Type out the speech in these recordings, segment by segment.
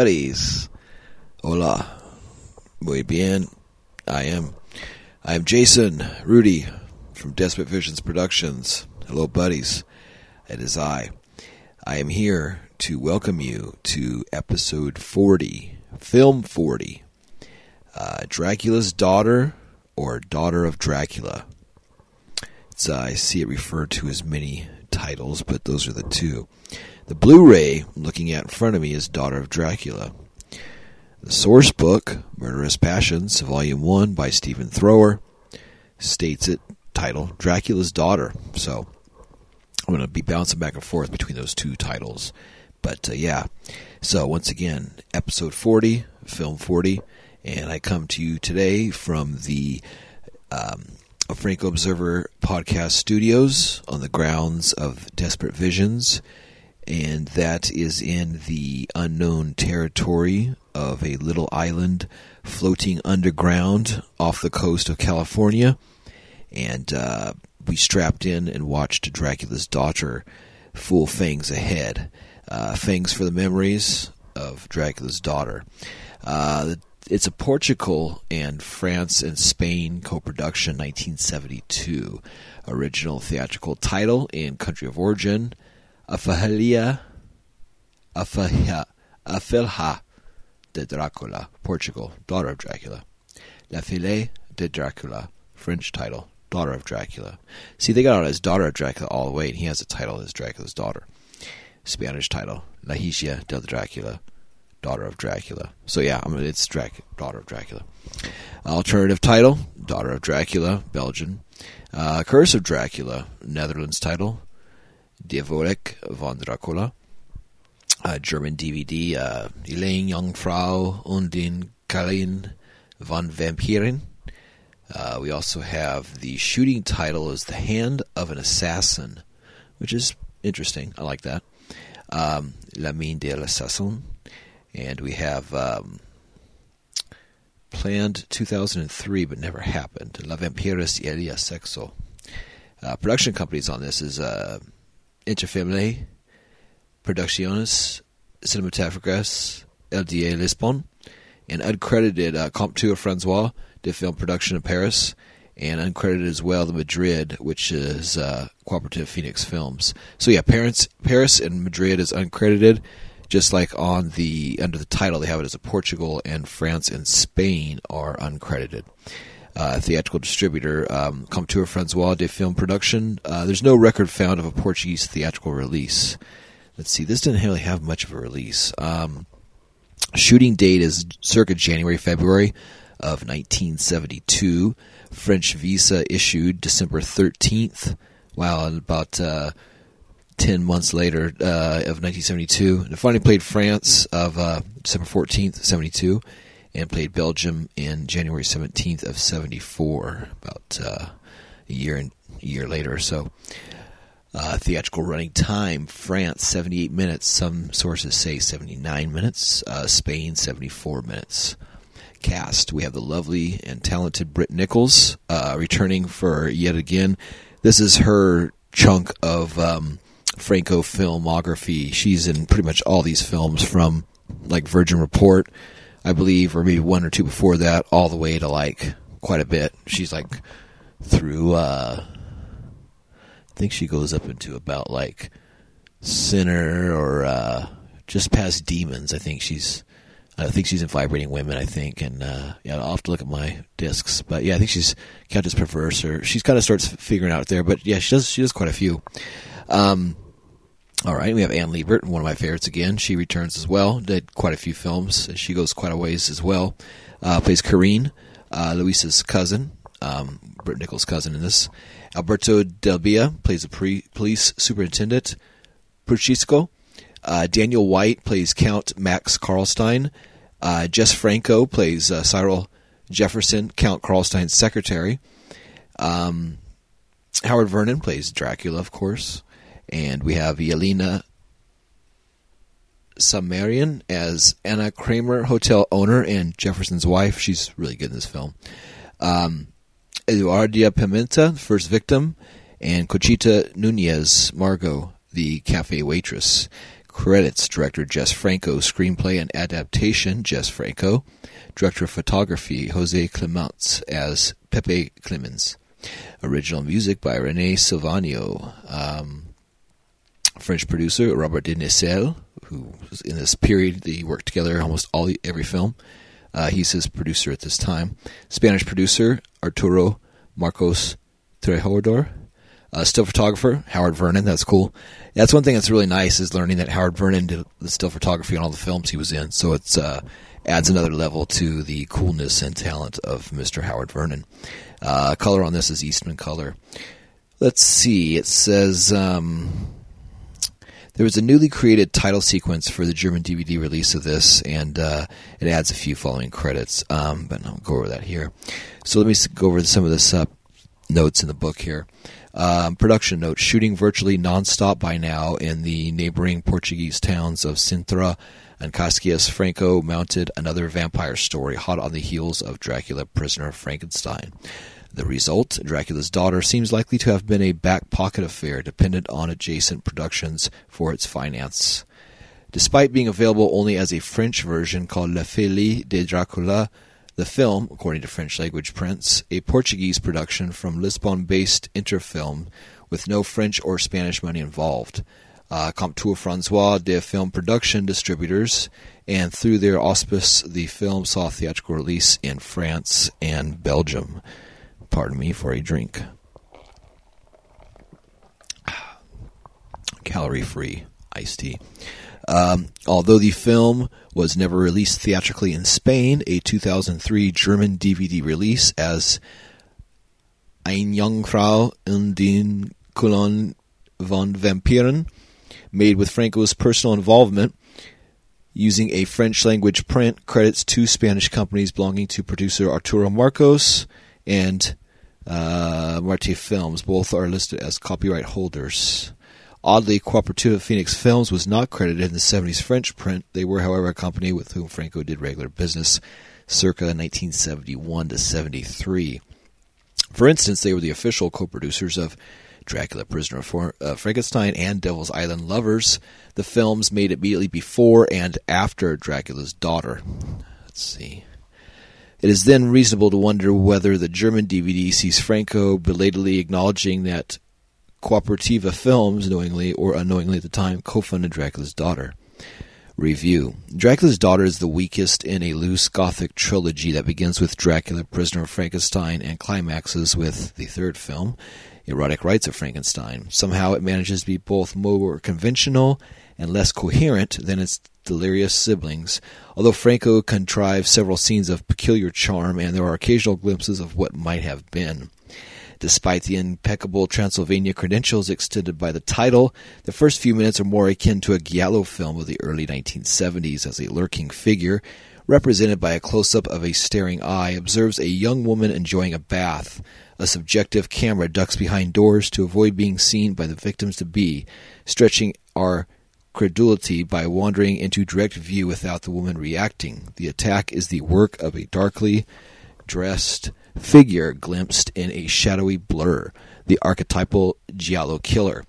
Buddies. Hola. Muy bien. I am. I am Jason Rudy from Desperate Visions Productions. Hello, buddies. It is I. I am here to welcome you to episode 40, film 40, uh, Dracula's Daughter or Daughter of Dracula. Uh, I see it referred to as many titles, but those are the two. The Blu-ray I'm looking at in front of me is Daughter of Dracula. The source book, Murderous Passions, Volume 1 by Stephen Thrower, states it title Dracula's Daughter. So I'm going to be bouncing back and forth between those two titles. But uh, yeah, so once again, episode 40, film 40, and I come to you today from the um, Franco Observer podcast studios on the grounds of Desperate Visions, and that is in the unknown territory of a little island floating underground off the coast of California. And uh, we strapped in and watched Dracula's Daughter full fangs ahead. Uh, fangs for the memories of Dracula's Daughter. Uh, it's a Portugal and France and Spain co-production, 1972. Original theatrical title in country of origin, Afahalia, Afahia, Afilha de Dracula, Portugal, daughter of Dracula. La Fille de Dracula, French title, daughter of Dracula. See, they got it as daughter of Dracula all the way, and he has a title as Dracula's daughter. Spanish title, La Higia del Dracula, daughter of Dracula. So yeah, I mean, it's Drac- daughter of Dracula. Alternative title, daughter of Dracula, Belgian. Uh, Curse of Dracula, Netherlands title, Diabolik von Dracula. Uh, German DVD, uh, Elaine Jungfrau und den Kalin von Vampiren. Uh, we also have the shooting title is The Hand of an Assassin, which is interesting. I like that. Um, La Mine de l'Assassin. And we have um, planned 2003 but never happened. La Vampiris y el Sexo. Uh, production companies on this is uh, Interfamily, Producciones Cinematográficas LDA Lisbon, and uncredited uh, Comptoir Francois de Film Production in Paris, and uncredited as well the Madrid, which is uh, Cooperative Phoenix Films. So yeah, Paris, Paris and Madrid is uncredited, just like on the under the title they have it as a Portugal and France and Spain are uncredited. Uh, theatrical distributor um, Comptoir Francois de Film Production. Uh, there's no record found of a Portuguese theatrical release. Let's see, this didn't really have much of a release. Um, shooting date is circa January February of 1972. French visa issued December 13th, Wow, about uh, 10 months later uh, of 1972. And finally played France of uh, December 14th, 72, and played Belgium in January 17th of 74, about uh, a year and a year later or so. Uh, theatrical running time: France 78 minutes. Some sources say 79 minutes. Uh, Spain 74 minutes. Cast: We have the lovely and talented Britt Nichols uh, returning for yet again. This is her chunk of um, Franco filmography. She's in pretty much all these films from like Virgin Report, I believe, or maybe one or two before that, all the way to like quite a bit. She's like through. Uh, I think she goes up into about like Sinner or uh, just past Demons. I think she's. I think she's in Vibrating Women. I think, and uh, yeah, I'll have to look at my discs. But yeah, I think she's Countess Perverse, or she's kind of starts figuring out there. But yeah, she does. She does quite a few. Um, all right, we have Anne Libert, one of my favorites again. She returns as well. Did quite a few films. She goes quite a ways as well. Uh, plays Karine, uh, Luisa's cousin, um, Britt Nichols' cousin in this. Alberto Del Bia plays the pre- police superintendent, Puchisco. Uh, Daniel White plays Count Max Karlstein. Uh, Jess Franco plays uh, Cyril Jefferson, Count Karlstein's secretary. Um, Howard Vernon plays Dracula, of course. And we have Yelena Samarina as Anna Kramer, hotel owner and Jefferson's wife. She's really good in this film. Um, Eduardia Pimenta, first victim, and Cochita Nunez, Margot, the cafe waitress. Credits Director Jess Franco, Screenplay and Adaptation Jess Franco, Director of Photography Jose Clemente as Pepe Clemens, Original music by Rene Sylviano, um, French producer Robert de Nesle, who in this period they worked together almost all every film. Uh, he's his producer at this time. Spanish producer Arturo Marcos Tejedor. Uh, still photographer Howard Vernon. That's cool. That's one thing that's really nice is learning that Howard Vernon did the still photography on all the films he was in. So it's uh, adds another level to the coolness and talent of Mr. Howard Vernon. Uh, color on this is Eastman color. Let's see. It says. Um, there was a newly created title sequence for the German DVD release of this, and uh, it adds a few following credits. Um, but I'll go over that here. So let me go over some of this uh, notes in the book here. Um, production note: shooting virtually nonstop by now in the neighboring Portuguese towns of Sintra and Cascais. Franco mounted another vampire story, hot on the heels of Dracula, Prisoner of Frankenstein. The result, Dracula's Daughter, seems likely to have been a back pocket affair dependent on adjacent productions for its finance. Despite being available only as a French version called La Fille de Dracula, the film, according to French language prints, a Portuguese production from Lisbon based Interfilm with no French or Spanish money involved. Uh, Comptoir Francois de Film Production distributors, and through their auspice, the film saw theatrical release in France and Belgium pardon me, for a drink. Calorie free iced tea. Um, although the film was never released theatrically in Spain, a 2003 German DVD release as Ein Jungfrau in den Kulon von Vampiren, made with Franco's personal involvement, using a French language print, credits two Spanish companies belonging to producer Arturo Marcos and uh, Films. Both are listed as copyright holders. Oddly, Cooperative Phoenix Films was not credited in the 70s French print. They were, however, a company with whom Franco did regular business circa 1971 to 73. For instance, they were the official co-producers of Dracula, Prisoner of uh, Frankenstein, and Devil's Island Lovers, the films made immediately before and after Dracula's Daughter. Let's see. It is then reasonable to wonder whether the German DVD sees Franco belatedly acknowledging that Cooperativa Films, knowingly or unknowingly at the time, co-funded Dracula's Daughter. Review Dracula's Daughter is the weakest in a loose Gothic trilogy that begins with Dracula, Prisoner of Frankenstein, and climaxes with the third film, Erotic Rites of Frankenstein. Somehow it manages to be both more conventional and less coherent than its delirious siblings, although Franco contrives several scenes of peculiar charm and there are occasional glimpses of what might have been. Despite the impeccable Transylvania credentials extended by the title, the first few minutes are more akin to a Giallo film of the early 1970s as a lurking figure, represented by a close up of a staring eye, observes a young woman enjoying a bath. A subjective camera ducks behind doors to avoid being seen by the victims to be, stretching our credulity by wandering into direct view without the woman reacting. The attack is the work of a darkly dressed figure glimpsed in a shadowy blur, the archetypal Giallo killer.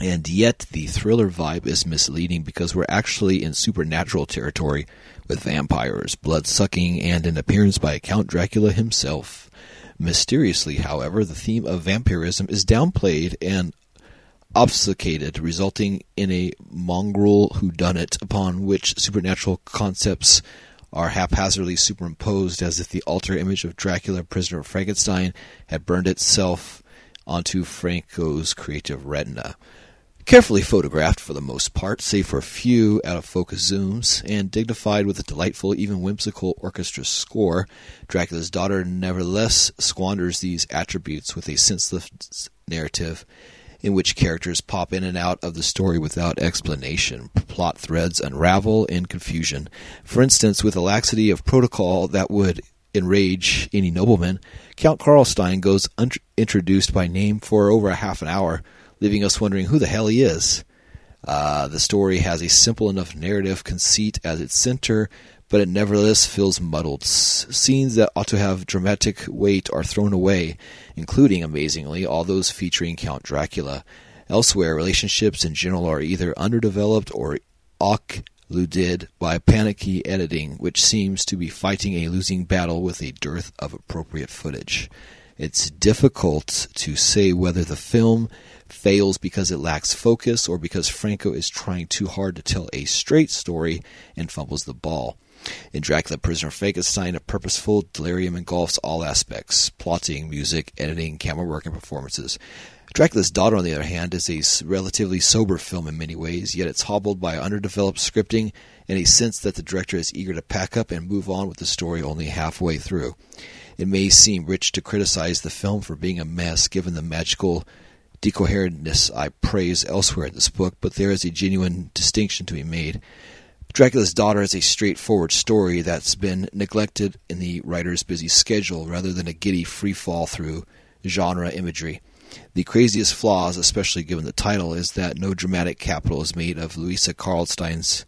And yet, the thriller vibe is misleading because we're actually in supernatural territory with vampires, blood sucking, and an appearance by Count Dracula himself. Mysteriously, however, the theme of vampirism is downplayed and obfuscated, resulting in a mongrel whodunit upon which supernatural concepts are haphazardly superimposed as if the altar image of Dracula, prisoner of Frankenstein, had burned itself onto Franco's creative retina. Carefully photographed for the most part, save for a few out of focus zooms, and dignified with a delightful, even whimsical orchestra score, Dracula's Daughter nevertheless squanders these attributes with a senseless narrative in which characters pop in and out of the story without explanation. Plot threads unravel in confusion. For instance, with a laxity of protocol that would enrage any nobleman, Count Karlstein goes un- introduced by name for over a half an hour, leaving us wondering who the hell he is. Uh, the story has a simple enough narrative conceit as its center, but it nevertheless feels muddled. S- scenes that ought to have dramatic weight are thrown away, including, amazingly, all those featuring Count Dracula. Elsewhere, relationships in general are either underdeveloped or occluded by panicky editing, which seems to be fighting a losing battle with a dearth of appropriate footage. It's difficult to say whether the film fails because it lacks focus or because Franco is trying too hard to tell a straight story and fumbles the ball. In Dracula Prisoner Frankenstein, a purposeful delirium engulfs all aspects plotting, music, editing, camera work, and performances. Dracula's Daughter, on the other hand, is a relatively sober film in many ways, yet it's hobbled by underdeveloped scripting and a sense that the director is eager to pack up and move on with the story only halfway through. It may seem rich to criticize the film for being a mess given the magical decoherentness I praise elsewhere in this book, but there is a genuine distinction to be made. Dracula's Daughter is a straightforward story that's been neglected in the writer's busy schedule rather than a giddy free fall through genre imagery. The craziest flaws, especially given the title, is that no dramatic capital is made of Louisa Karlstein's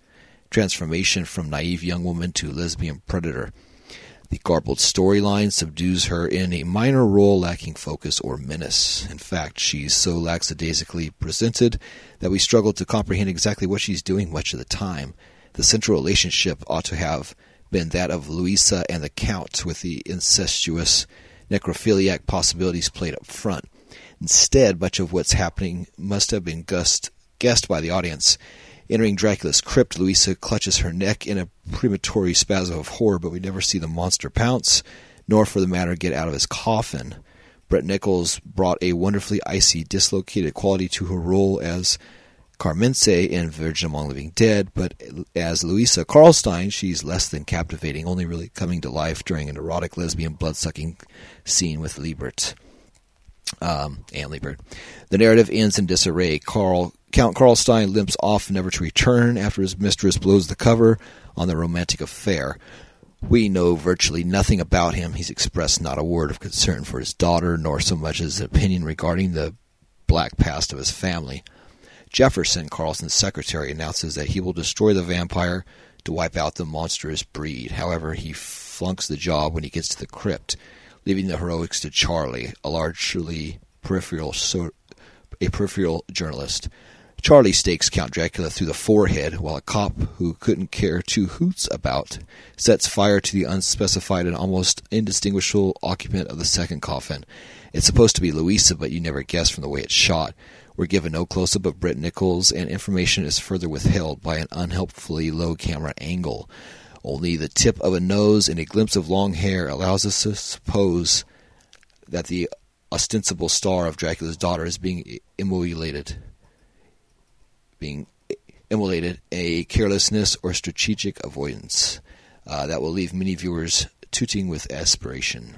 transformation from naive young woman to lesbian predator. The garbled storyline subdues her in a minor role lacking focus or menace. In fact, she's so lackadaisically presented that we struggle to comprehend exactly what she's doing much of the time. The central relationship ought to have been that of Louisa and the Count, with the incestuous necrophiliac possibilities played up front. Instead, much of what's happening must have been guessed, guessed by the audience. Entering Dracula's crypt, Louisa clutches her neck in a premonitory spasm of horror, but we never see the monster pounce, nor for the matter get out of his coffin. Britt Nichols brought a wonderfully icy, dislocated quality to her role as Carmence in Virgin Among Living Dead, but as Louisa Karlstein, she's less than captivating, only really coming to life during an erotic lesbian blood-sucking scene with Libert. Um, Anne Libert. The narrative ends in disarray. Carl Count Karlstein limps off, never to return, after his mistress blows the cover on the romantic affair. We know virtually nothing about him. He's expressed not a word of concern for his daughter, nor so much as an opinion regarding the black past of his family. Jefferson, Karlstein's secretary, announces that he will destroy the vampire to wipe out the monstrous breed. However, he flunks the job when he gets to the crypt, leaving the heroics to Charlie, a largely peripheral so- a peripheral journalist. Charlie stakes Count Dracula through the forehead, while a cop who couldn't care two hoots about sets fire to the unspecified and almost indistinguishable occupant of the second coffin. It's supposed to be Louisa, but you never guess from the way it's shot. We're given no close up of Britt Nichols, and information is further withheld by an unhelpfully low camera angle. Only the tip of a nose and a glimpse of long hair allows us to suppose that the ostensible star of Dracula's daughter is being immolated being immolated a carelessness or strategic avoidance uh, that will leave many viewers tooting with aspiration.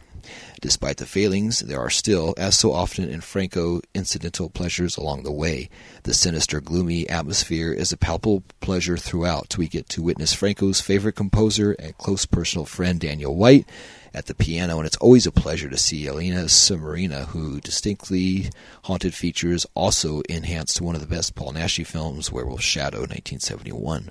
Despite the failings, there are still, as so often in Franco, incidental pleasures along the way. The sinister, gloomy atmosphere is a palpable pleasure throughout. We get to witness Franco's favorite composer and close personal friend, Daniel White, at the piano, and it's always a pleasure to see Elena Samarina, who distinctly haunted features also enhanced one of the best Paul Naschy films, Werewolf Shadow, 1971.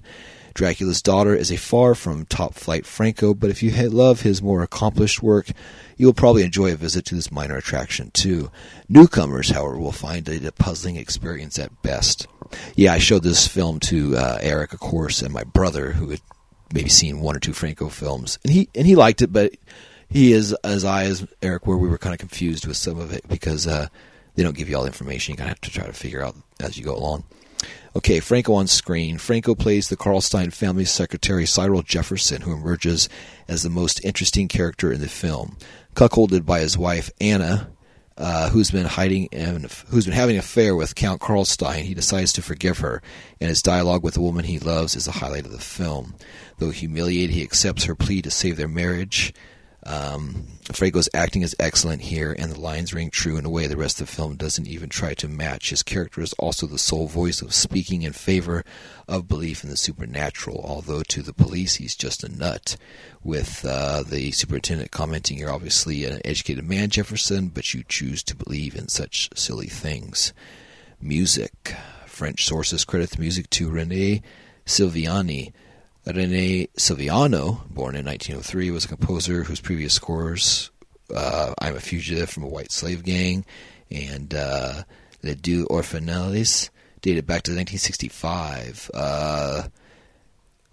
Dracula's Daughter is a far from top flight Franco, but if you love his more accomplished work, you will probably enjoy a visit to this minor attraction too. Newcomers, however, will find it a puzzling experience at best. Yeah, I showed this film to uh, Eric, of course, and my brother, who had maybe seen one or two Franco films, and he and he liked it, but he is as I as Eric were we were kind of confused with some of it because uh, they don't give you all the information. You kind of have to try to figure out as you go along. Okay, Franco on screen. Franco plays the Karlstein family secretary Cyril Jefferson, who emerges as the most interesting character in the film. Cuckolded by his wife Anna, uh, who's been hiding and who's been having an affair with Count Karlstein, he decides to forgive her, and his dialogue with the woman he loves is the highlight of the film. Though humiliated, he accepts her plea to save their marriage. Um, Franco's acting is excellent here, and the lines ring true in a way the rest of the film doesn't even try to match. His character is also the sole voice of speaking in favor of belief in the supernatural, although to the police he's just a nut. With uh, the superintendent commenting, You're obviously an educated man, Jefferson, but you choose to believe in such silly things. Music. French sources credit the music to Rene Sylviano. Rene Sylviano, born in 1903, was a composer whose previous scores, uh, I'm a Fugitive from a White Slave Gang, and uh, Les Deux Orphelins, dated back to 1965. Uh,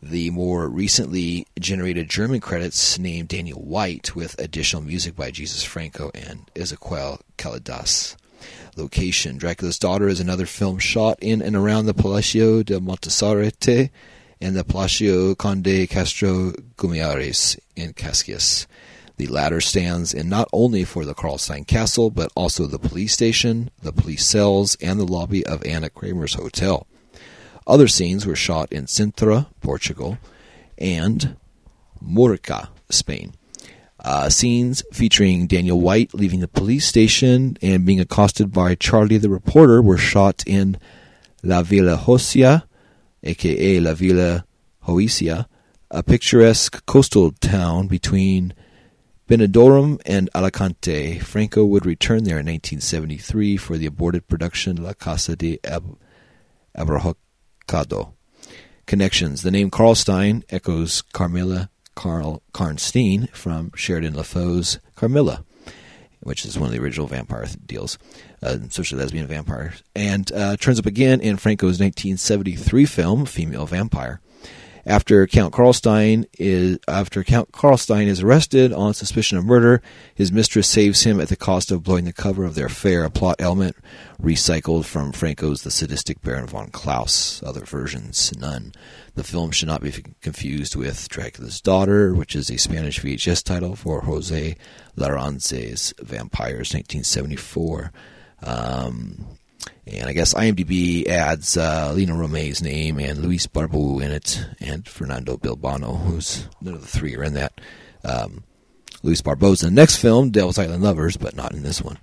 the more recently generated German credits named Daniel White with additional music by Jesus Franco and Ezequiel Caladas. Location Dracula's Daughter is another film shot in and around the Palacio de Montserrate and the Palacio Conde Castro Guimarães in Cascais. The latter stands in not only for the Karlstein Castle, but also the police station, the police cells, and the lobby of Anna Kramer's hotel. Other scenes were shot in Sintra, Portugal, and Murcia, Spain. Uh, scenes featuring Daniel White leaving the police station and being accosted by Charlie the reporter were shot in La Villa Josia, aka La Villa Joisia, a picturesque coastal town between Benidorm and Alicante. Franco would return there in 1973 for the aborted production La Casa de Ab- Abrahocado. Connections. The name Karlstein echoes Carmilla Karl Karnstein from Sheridan LaFoe's Carmilla, which is one of the original vampire deals, uh, social lesbian vampires, and uh, turns up again in Franco's 1973 film Female Vampire. After Count Karlstein is after Count Karlstein is arrested on suspicion of murder, his mistress saves him at the cost of blowing the cover of their affair, a plot element recycled from Franco's The Sadistic Baron von Klaus. Other versions, none. The film should not be confused with Dracula's Daughter, which is a Spanish VHS title for Jose Larrañaga's Vampires, 1974. Um, and I guess IMDb adds uh, Lina Romay's name and Luis Barboo in it, and Fernando Bilbao, who's none of the three are in that. Um, Luis Barboo's in the next film, Devil's Island Lovers, but not in this one,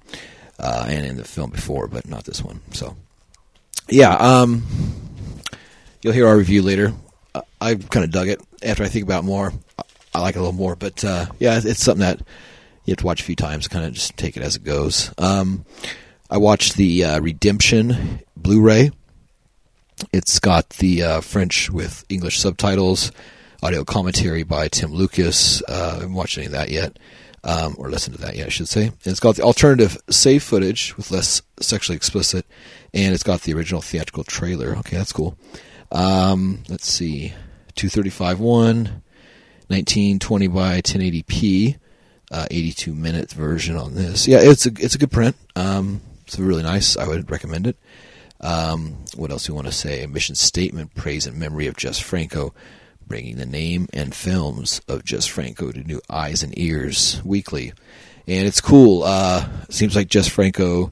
uh, and in the film before, but not this one. So, yeah, um, you'll hear our review later. I, I kind of dug it. After I think about more, I like it a little more. But uh, yeah, it's something that you have to watch a few times, kind of just take it as it goes. Um, I watched the uh, Redemption Blu-ray. It's got the uh, French with English subtitles, audio commentary by Tim Lucas. Uh, I haven't watched any of that yet, um, or listened to that yet, I should say. And it's got the alternative save footage with less sexually explicit, and it's got the original theatrical trailer. Okay, that's cool. Um, let's see, 235 1, 1920 by 1080p, uh, 82 minute version on this. Yeah, it's a it's a good print. Um, it's really nice. I would recommend it. Um, what else do we want to say? A Mission statement praise and memory of Jess Franco, bringing the name and films of Jess Franco to new eyes and ears weekly. And it's cool. Uh, seems like Jess Franco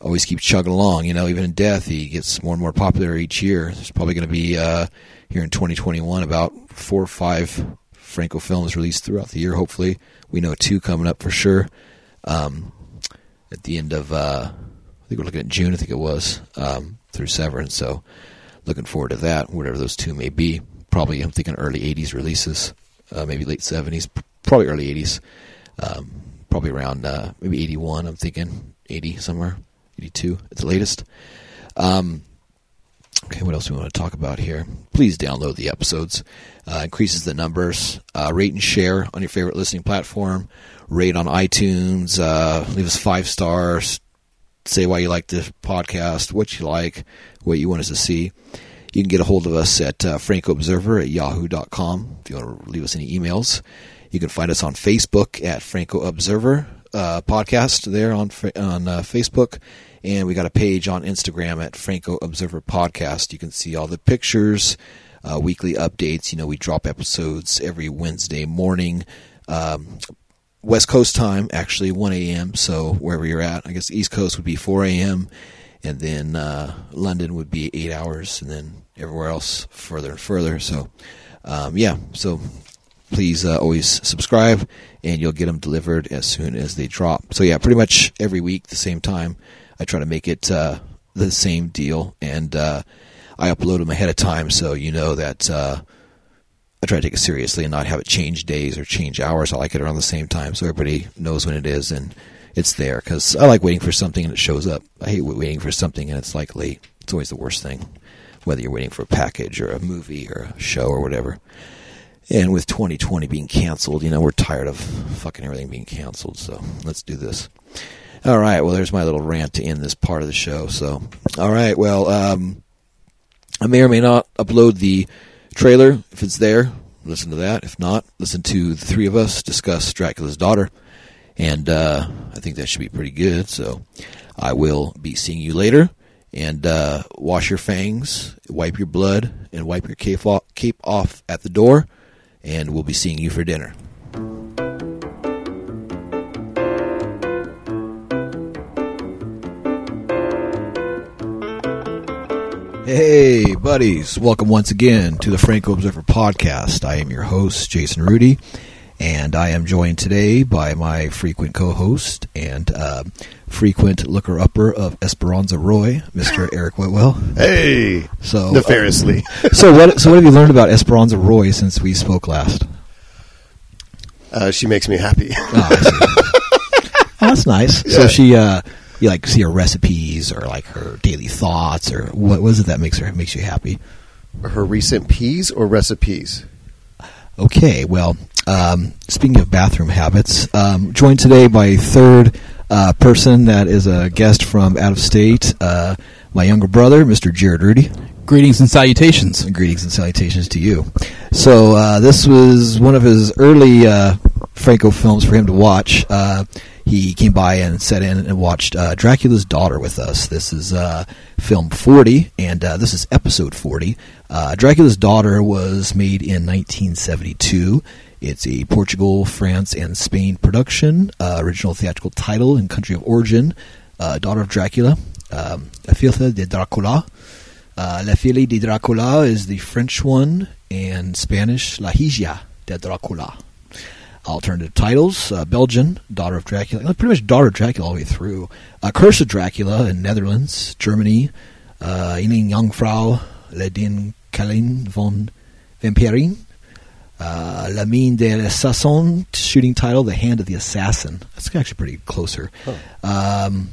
always keeps chugging along. You know, even in death, he gets more and more popular each year. There's probably going to be uh, here in 2021 about four or five Franco films released throughout the year. Hopefully, we know two coming up for sure. Um, at the end of uh, I think we're looking at June. I think it was um, through Severin. So looking forward to that. Whatever those two may be. Probably I'm thinking early '80s releases, uh, maybe late '70s, probably early '80s. Um, probably around uh, maybe '81. I'm thinking '80 somewhere, '82 at the latest. Um, Okay, what else we want to talk about here? Please download the episodes. Uh, increases the numbers. Uh, rate and share on your favorite listening platform rate on iTunes, uh, leave us five stars, say why you like the podcast, what you like, what you want us to see. You can get a hold of us at uh, francoobserver at yahoo.com if you want to leave us any emails. You can find us on Facebook at Franco Observer uh, Podcast there on on uh, Facebook, and we got a page on Instagram at Franco Observer Podcast. You can see all the pictures, uh, weekly updates. You know, we drop episodes every Wednesday morning. Um, West Coast time, actually 1 a.m. So wherever you're at, I guess East Coast would be 4 a.m. and then uh, London would be eight hours, and then everywhere else further and further. So um, yeah, so please uh, always subscribe, and you'll get them delivered as soon as they drop. So yeah, pretty much every week, the same time. I try to make it uh, the same deal, and uh, I upload them ahead of time, so you know that uh, I try to take it seriously and not have it change days or change hours. I like it around the same time so everybody knows when it is and it's there. Because I like waiting for something and it shows up. I hate waiting for something and it's like late. It's always the worst thing, whether you're waiting for a package or a movie or a show or whatever. And with 2020 being canceled, you know, we're tired of fucking everything being canceled. So let's do this. All right. Well, there's my little rant to end this part of the show. So, all right. Well, um, I may or may not upload the trailer if it's there. Listen to that. If not, listen to the three of us discuss Dracula's daughter, and uh, I think that should be pretty good. So, I will be seeing you later. And uh, wash your fangs, wipe your blood, and wipe your cape off, cape off at the door. And we'll be seeing you for dinner. Hey, buddies. Welcome once again to the Franco Observer podcast. I am your host, Jason Rudy, and I am joined today by my frequent co host and uh, frequent looker upper of Esperanza Roy, Mr. Eric Whitwell. Hey, So, uh, nefariously. so, what, so, what have you learned about Esperanza Roy since we spoke last? Uh, she makes me happy. Oh, I see. oh that's nice. So, she, uh, you like see her recipes or like her daily thoughts or what was it that makes her makes you happy? Her recent peas or recipes? Okay, well, um, speaking of bathroom habits, um, joined today by a third uh, person that is a guest from out of state, uh, my younger brother, Mr. Jared Rudy. Greetings and salutations. Greetings and salutations to you. So, uh, this was one of his early uh, Franco films for him to watch. He came by and sat in and watched uh, Dracula's Daughter with us. This is uh, film 40, and uh, this is episode 40. Uh, Dracula's Daughter was made in 1972. It's a Portugal, France, and Spain production. Uh, original theatrical title and country of origin uh, Daughter of Dracula, um, La de Dracula. La Fille de Dracula is the French one, and Spanish La Hija de Dracula. Alternative titles: uh, Belgian, Daughter of Dracula, pretty much Daughter of Dracula all the way through. Uh, Curse of Dracula in Netherlands, Germany. Uh, Ining Jungfrau, Le Den Kalin von Vampirin. Uh, La Mine de l'Assassin, shooting title, The Hand of the Assassin. That's actually pretty closer. Um,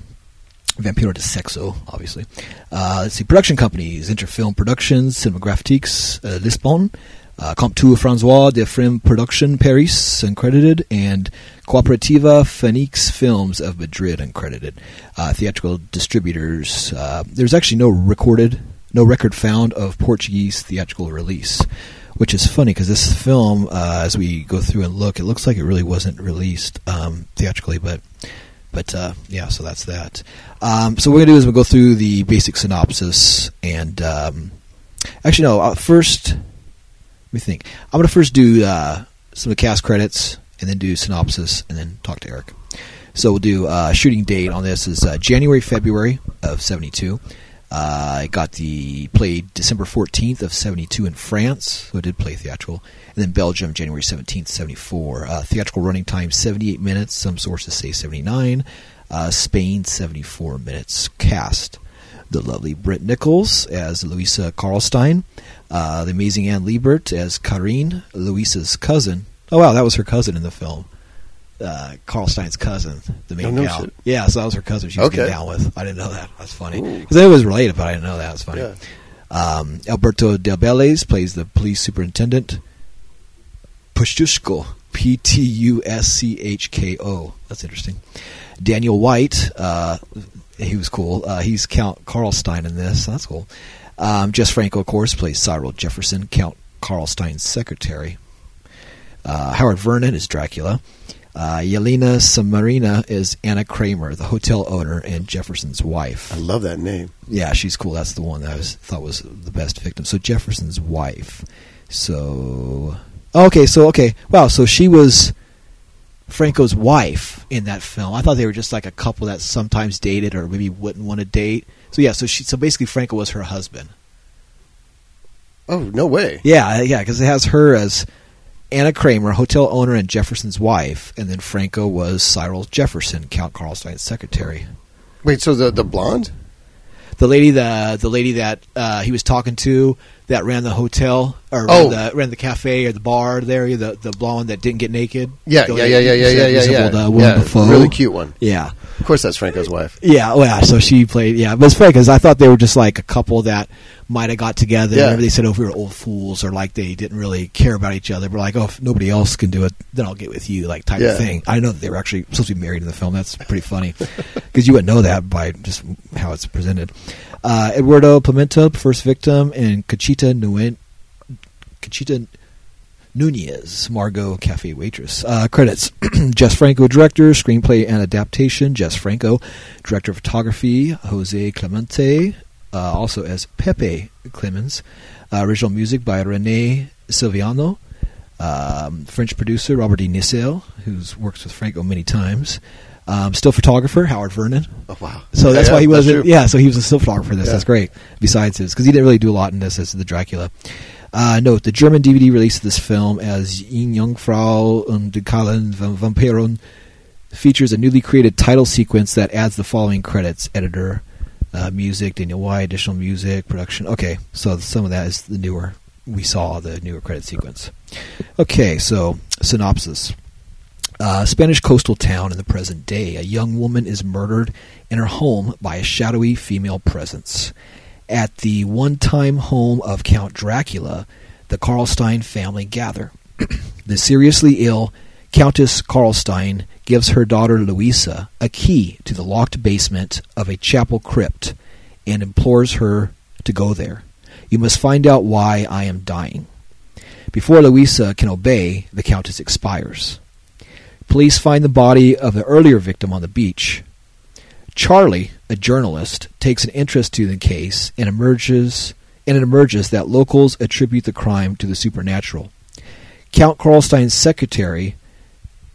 Vampiro de Sexo, obviously. Uh, let's see, production companies, Interfilm Productions, Cinematographiques, uh, Lisbon, uh, Comptoir François de Frem Production, Paris, uncredited, and Cooperativa Phoenix Films of Madrid, uncredited. Uh, theatrical distributors, uh, there's actually no recorded, no record found of Portuguese theatrical release, which is funny because this film, uh, as we go through and look, it looks like it really wasn't released um, theatrically, but but uh, yeah, so that's that. Um, so what we're gonna do is we'll go through the basic synopsis and um, actually no. Uh, first, let me think. I'm gonna first do uh, some of the cast credits and then do synopsis and then talk to Eric. So we'll do uh, shooting date on this is uh, January February of '72. Uh, got the played December 14th of 72 in France, so it did play theatrical, and then Belgium January 17th 74. Uh, theatrical running time 78 minutes. Some sources say 79. Uh, Spain 74 minutes. Cast the lovely Britt Nichols as Louisa Karlstein, uh, the amazing Anne Libert as Karine, Louisa's cousin. Oh wow, that was her cousin in the film. Uh, Karlstein's cousin, the main no gal. Yeah, so that was her cousin. She was Okay. getting down with. I didn't know that. That's funny because it was related, but I didn't know that. That's funny. Yeah. Um, Alberto Dalbés plays the police superintendent. Pushtushko, P T U S C H K O. That's interesting. Daniel White, uh, he was cool. Uh, he's Count Karlstein in this. That's cool. Um, Jess Franco, of course, plays Cyril Jefferson, Count Karlstein's secretary. Uh, Howard Vernon is Dracula. Uh, Yelena Samarina is Anna Kramer, the hotel owner and Jefferson's wife. I love that name. Yeah, she's cool. That's the one that I was, thought was the best victim. So Jefferson's wife. So okay, so okay, wow. So she was Franco's wife in that film. I thought they were just like a couple that sometimes dated or maybe wouldn't want to date. So yeah, so she so basically Franco was her husband. Oh no way! Yeah, yeah, because it has her as Anna Kramer, hotel owner and Jefferson's wife, and then Franco was Cyril Jefferson, Count Karlstein's secretary. Wait, so the the blonde? the lady the the lady that uh, he was talking to that ran the hotel or Oh. ran, the, ran the cafe or the bar there. The the blonde that didn't get naked. Yeah, yeah, yeah, yeah, yeah, yeah, yeah, yeah. yeah Dafoe. really cute one. Yeah. Of course, that's Franco's wife. Yeah, well, yeah, so she played. Yeah, but it's funny because I thought they were just like a couple that might have got together. Yeah. Remember they said, "Oh, we were old fools," or like they didn't really care about each other. But like, oh, if nobody else can do it, then I'll get with you, like type Yeah. of thing. I know that they were actually supposed to be married in the film. That's pretty funny because you wouldn't know that by just how it's presented. Uh, Eduardo Pimenta, first victim, and Cachita Nuen, Cachita Nunez, Margot Cafe Waitress. Uh, credits Jess Franco, director, screenplay and adaptation. Jess Franco, director of photography. Jose Clemente, uh, also as Pepe Clemens. Uh, original music by Rene Sylviano. Um, French producer Robert E. Nissel, who's worked with Franco many times. Um, still photographer Howard Vernon. Oh wow! So that's Yeah, why he wasn't. Yeah, so he was a still photographer in this. Yeah. That's great. Besides his, because he didn't really do a lot in this as the Dracula. Uh, note: the German DVD release of this film as In Jungfrau und die Kallen Vampiren features a newly created title sequence that adds the following credits: editor, uh, music, Daniel Y, additional music, production. Okay, so some of that is the newer. We saw the newer credit sequence. Okay, so synopsis. Uh, Spanish coastal town in the present day. A young woman is murdered in her home by a shadowy female presence. At the one time home of Count Dracula, the Karlstein family gather. the seriously ill Countess Karlstein gives her daughter Louisa a key to the locked basement of a chapel crypt and implores her to go there. You must find out why I am dying. Before Louisa can obey, the Countess expires. Police find the body of the earlier victim on the beach. Charlie, a journalist, takes an interest to the case and emerges and it emerges that locals attribute the crime to the supernatural. Count Karlstein's secretary,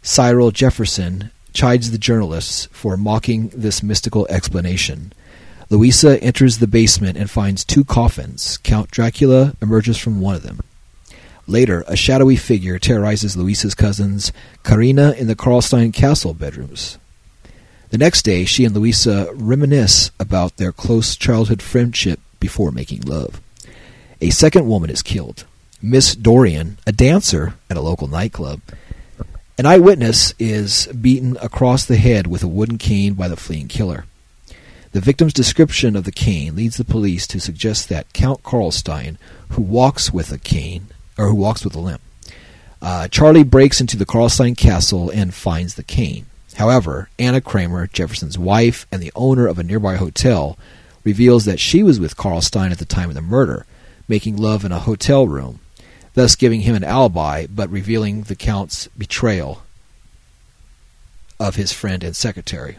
Cyril Jefferson, chides the journalists for mocking this mystical explanation. Louisa enters the basement and finds two coffins. Count Dracula emerges from one of them. Later, a shadowy figure terrorizes Louisa's cousins, Karina, in the Karlstein castle bedrooms. The next day, she and Louisa reminisce about their close childhood friendship before making love. A second woman is killed. Miss Dorian, a dancer at a local nightclub. An eyewitness is beaten across the head with a wooden cane by the fleeing killer. The victim's description of the cane leads the police to suggest that Count Karlstein, who walks with a cane, or who walks with a limp, uh, Charlie breaks into the Karlstein castle and finds the cane. However, Anna Kramer, Jefferson's wife and the owner of a nearby hotel, reveals that she was with Karlstein at the time of the murder, making love in a hotel room, thus giving him an alibi but revealing the Count's betrayal of his friend and secretary.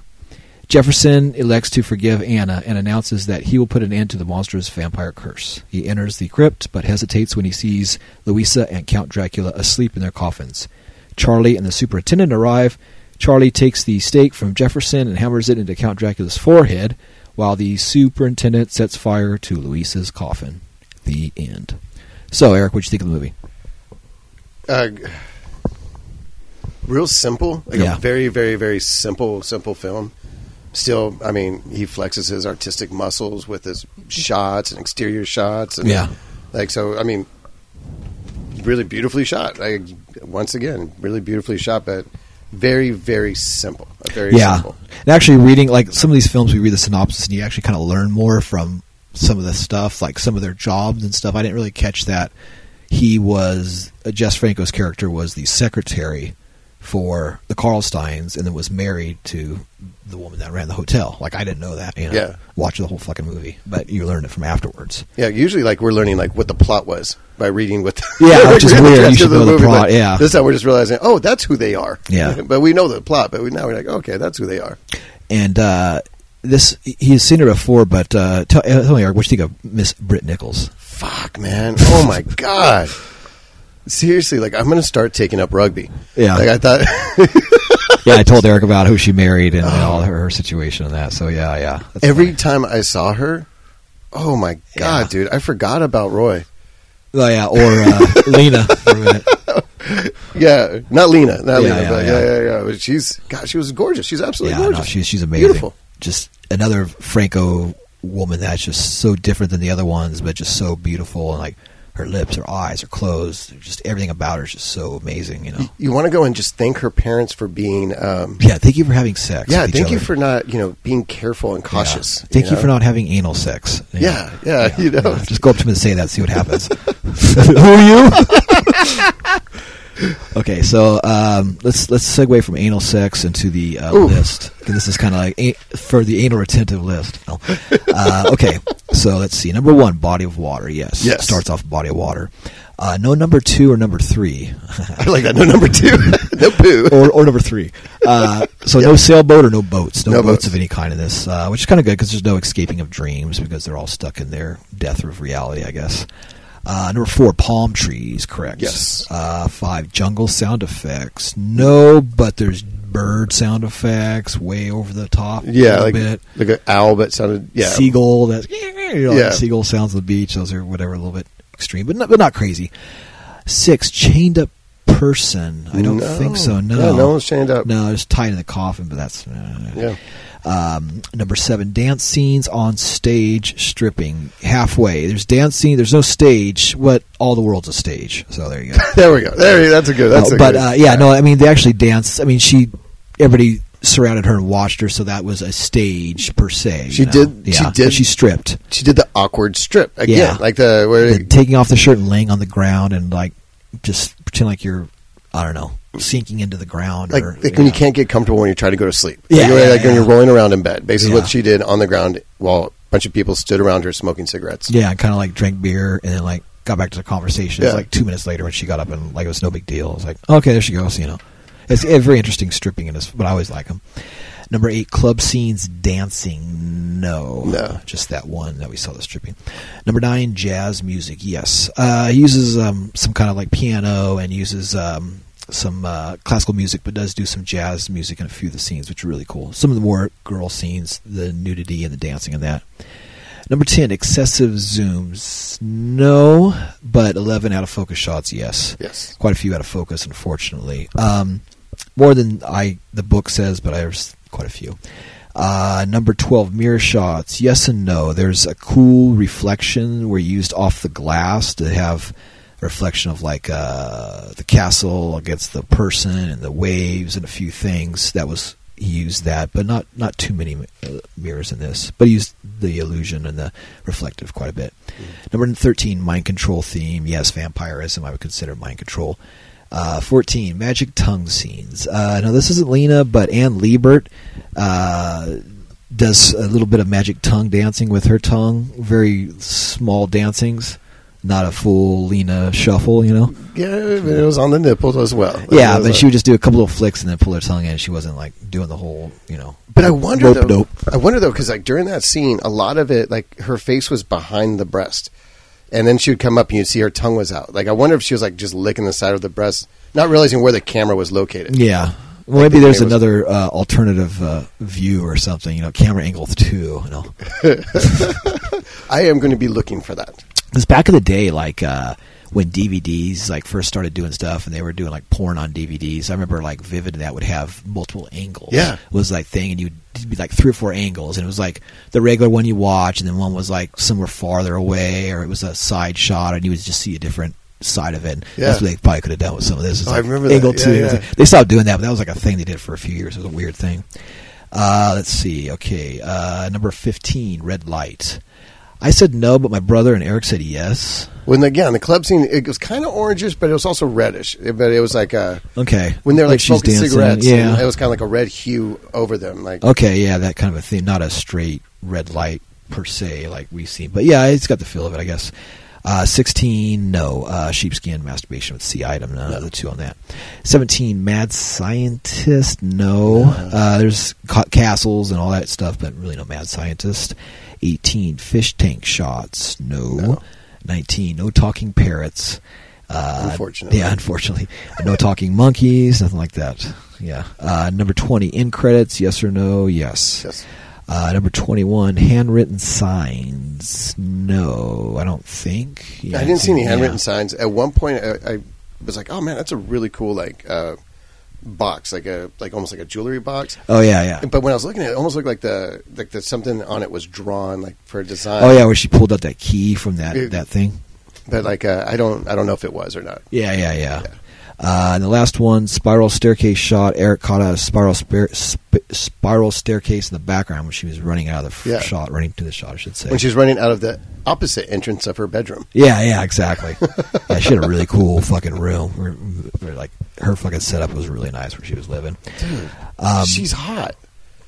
Jefferson elects to forgive Anna and announces that he will put an end to the monstrous vampire curse. He enters the crypt but hesitates when he sees Louisa and Count Dracula asleep in their coffins. Charlie and the superintendent arrive. Charlie takes the stake from Jefferson and hammers it into Count Dracula's forehead, while the superintendent sets fire to Louisa's coffin. The end. So, Eric, what do you think of the movie? Uh, real simple, like Yeah. a very, very, very simple, simple film. Still, I mean, he flexes his artistic muscles with his shots and exterior shots, and Yeah. like so. I mean, really beautifully shot. Like once again, really beautifully shot, but very, very simple. Very yeah. simple. And actually, reading like some of these films, we read the synopsis, and you actually kind of learn more from some of the stuff, like some of their jobs and stuff. I didn't really catch that he was uh, Jess Franco's character was the secretary for the Karlsteins, and then was married to the woman that ran the hotel. Like I didn't know that. You know, Yeah. watch the whole fucking movie, but you learned it from afterwards. Yeah, usually like we're learning like what the plot was by reading what. Yeah, which is weird. You should of the know the plot, yeah. this time we're just realizing, oh, that's who they are. Yeah. but we know the plot, but we, now we're like, okay, that's who they are. And uh, this he's seen her before, but uh, tell, uh, tell me, Eric, what you think of Miss Britt Nichols? Fuck, man. Oh my god. Seriously, like I'm gonna start taking up rugby. Yeah. like I thought. yeah, I told Eric about who she married and, and all her, her situation and that. So yeah, yeah. Every funny. time I saw her, oh my god, Yeah. dude, I forgot about Roy. oh yeah, or uh, Lena for a minute. Yeah, not Lena, not Yeah, Lena, yeah, but yeah. yeah, yeah. But she's God, she was gorgeous. She's absolutely Yeah, gorgeous. no, she's she's amazing. Beautiful. Just another Franco woman that's just so different than the other ones, but just so beautiful and like her lips, her eyes, her clothes, just everything about her is just so amazing. You know. You want to go and just thank her parents for being. Um, Yeah. Thank you for having sex. yeah, thank you for not, you know, being careful and cautious. Yeah. Thank you, know? for not having anal sex. Yeah, yeah, you know. Yeah, Just go up to him and say that. See what happens. Who are you? okay, so um, let's let's segue from anal sex into the uh, list. This is kind of like a- for the anal retentive list. Uh, okay, so let's see. Number one, body of water. Yes, Yes. starts off body of water. Uh, no number two or number three, I like that. No number two, no poo. or, or number three. Uh, so no sailboat or no boats, no, No boats, boats. of any kind in this, uh, which is kind of good because there's no escaping of dreams because they're all stuck in their death of reality, I guess. Uh, number four, palm trees, correct. Yes. Uh, five, jungle sound effects. No, but there's bird sound effects way over the top. a Yeah, little like bit. like an owl, that sounded yeah. Seagull, that's you know, like Yeah. seagull sounds on the beach. Those are whatever, a little bit extreme, but not, but not crazy. Six, chained up person. I don't No. think so. No, Yeah, no one's chained up. No, it's tied in the coffin, but that's uh, Yeah. Um, number seven, dance scenes on stage stripping halfway. There's dance scene. There's no stage. What all the world's a stage. So there you go. There we go. There, we- that's a good. That's No, a but good, uh, yeah, no, I mean they actually danced. I mean she, everybody surrounded her and watched her, so that was a stage per se. She know? did- she did- but She stripped. She did the awkward strip again, Yeah. like the where The taking off the shirt and laying on the ground and like just pretend like you're, I don't know, sinking into the ground. like, or, like when you can't get comfortable when you try to go to sleep. Yeah, like, yeah, like when you're rolling around in bed. Basically, Yeah. what she did on the ground while a bunch of people stood around her smoking cigarettes. Yeah, kind of like drank beer and then like got back to the conversation. Yeah. like two minutes later when she got up and like it was no big deal. It was like, okay, there she goes. You know, it's, it's very interesting stripping in this, but I always like them. Number eight, club scenes dancing. No, No. just that one that we saw the stripping. Number nine, jazz music. Yes, uh, he uses um, some kind of like piano and uses um, some uh, classical music, but does do some jazz music in a few of the scenes, which are really cool. Some of the more girl scenes, the nudity and the dancing and that. Number 10, excessive zooms. No, but 11 out of focus shots, yes. Yes. Quite a few out of focus, unfortunately. Um, more than I the book says, but there's quite a few. Uh, number 12, mirror shots. Yes and no. There's a cool reflection where you used off the glass to have reflection of like uh, the castle against the person and the waves and a few things. That was he used that, but not not too many uh, mirrors in this. But he used the illusion and the reflective quite a bit. Number thirteen, mind control theme. Yes, vampirism. I would consider mind control. Uh, Fourteen, magic tongue scenes. Uh, now this isn't Lina, but Anne Libert uh, does a little bit of magic tongue dancing with her tongue. Very small dancings, not a full Lina shuffle. You know. Yeah, it was on the nipples as well. Yeah, but she would just do a couple of flicks and then pull her tongue in. She wasn't like doing the whole, you know. But I wonder though. dope. I wonder though because like during that scene, a lot of it, like her face was behind the breast, and then she would come up and you'd see her tongue was out. Like I wonder if she was like just licking the side of the breast, not realizing where the camera was located. Yeah. Well, maybe the there's was- another uh, alternative uh, view or something. You know, camera angle two. You know, I am going to be looking for that. Because back in the day, like uh, when DVDs like first started doing stuff, and they were doing like porn on DVDs. I remember like Vivid that would have multiple angles. Yeah. was like thing, and you'd be like three or four angles, and it was like the regular one you watch, and then one was like somewhere farther away, or it was a side shot, and you would just see a different side of it. And Yeah. That's what they probably could have done with some of this. It's Oh, I remember angle Yeah, two. yeah. Was like- they stopped doing that, but that was like a thing they did for a few years. It was a weird thing. Uh, let's see. Okay, uh, number fifteen, red light. I said no, but my brother and Eric said yes. When again the club scene, it was kind of orangish, but it was also reddish. But it was like a Okay, when they're like, she's smoking dancing, cigarettes. Yeah. it was kind of like a red hue over them. Like okay, yeah, that kind of a thing. Not a straight red light per se, like we see, but yeah, it's got the feel of it, I guess. Uh, Sixteen, no. Uh, sheepskin masturbation with C item, none of the two on that. Seventeen, mad scientist, no. Uh, there's ca- castles and all that stuff, but really no mad scientist. Eighteen, fish tank shots, no. No. Nineteen, no talking parrots. Uh, Unfortunately. yeah, unfortunately, no talking monkeys, nothing like that. Yeah. Uh, number twenty, in credits, yes or no? Yes. Yes. Uh, number 21, handwritten signs. No, I don't think. Yeah, I didn't see any yeah. handwritten signs. At one point, I, I was like, "Oh man, that's a really cool like uh, box, like a like almost like a jewelry box." Oh, yeah, yeah. But when I was looking at it, it almost looked like the like the something on it was drawn like for a design. Oh, yeah, where she pulled out that key from that, It- that thing. but like uh, I don't I don't know if it was or not. Yeah, yeah, yeah. Uh, and the last one, spiral staircase shot. Eric caught a spiral spir- sp- spiral staircase in the background when she was running out of the f- Yeah. shot, running to the shot, I should say. When she's running out of the opposite entrance of her bedroom. yeah, yeah, exactly. yeah, she had a really cool fucking room. Like her fucking setup was really nice where she was living. Um, she's hot.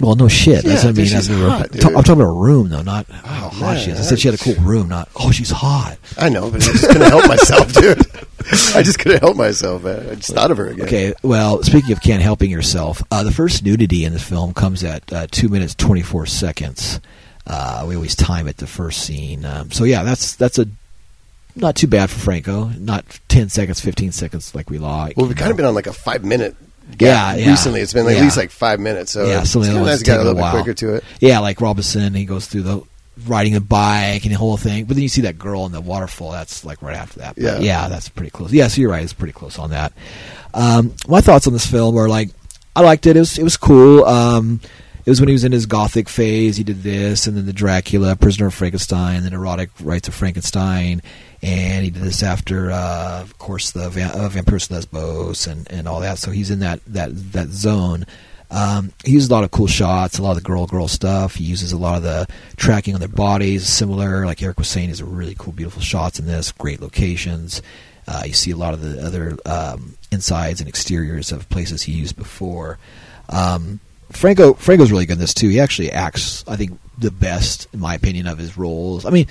Well, no shit. That's what I mean. dude, That's she's the room. hot, dude. I'm talking about a room, though, not how hot man, she is. I said she had a cool room, not oh, she's hot. I know, but I just couldn't help myself, dude. I just couldn't help myself, man. I just thought of her again. Okay, well, speaking of can't helping yourself, uh, the first nudity in the film comes at uh, two minutes twenty four seconds. Uh, we always time it the first scene. Um, so yeah, that's that's a not too bad for Franco. Not ten seconds, fifteen seconds like we like. Well, we've kind of been on like a five minute Yeah, yeah. recently. It's been like Yeah. at least like five minutes. So yeah, it's some of the kinda other nice ones to get take a little bit quicker to it. Yeah, like Robinson, he goes through the riding the bike and the whole thing. But then you see that girl in the waterfall. That's like right after that. But Yeah. yeah, that's pretty close. Yeah, so you're right. It's pretty close on that. Um, my thoughts on this film are like, I liked it. It was it was cool. Um, it was when he was in his gothic phase. He did this, and then the Dracula, Prisoner of Frankenstein, then Erotic Rites of Frankenstein, and he did this after, uh, of course, the Va- uh, Vampyros Lesbos and, and all that. So he's in that that that zone. Um, he uses a lot of cool shots, a lot of the girl girl stuff. He uses a lot of the tracking on their bodies, similar. Like Eric was saying, is really cool, beautiful shots in this. Great locations. Uh, you see a lot of the other um, insides and exteriors of places he used before. Um, Franco Franco's really good in this too. He actually acts, I think, the best in my opinion of his roles. I mean,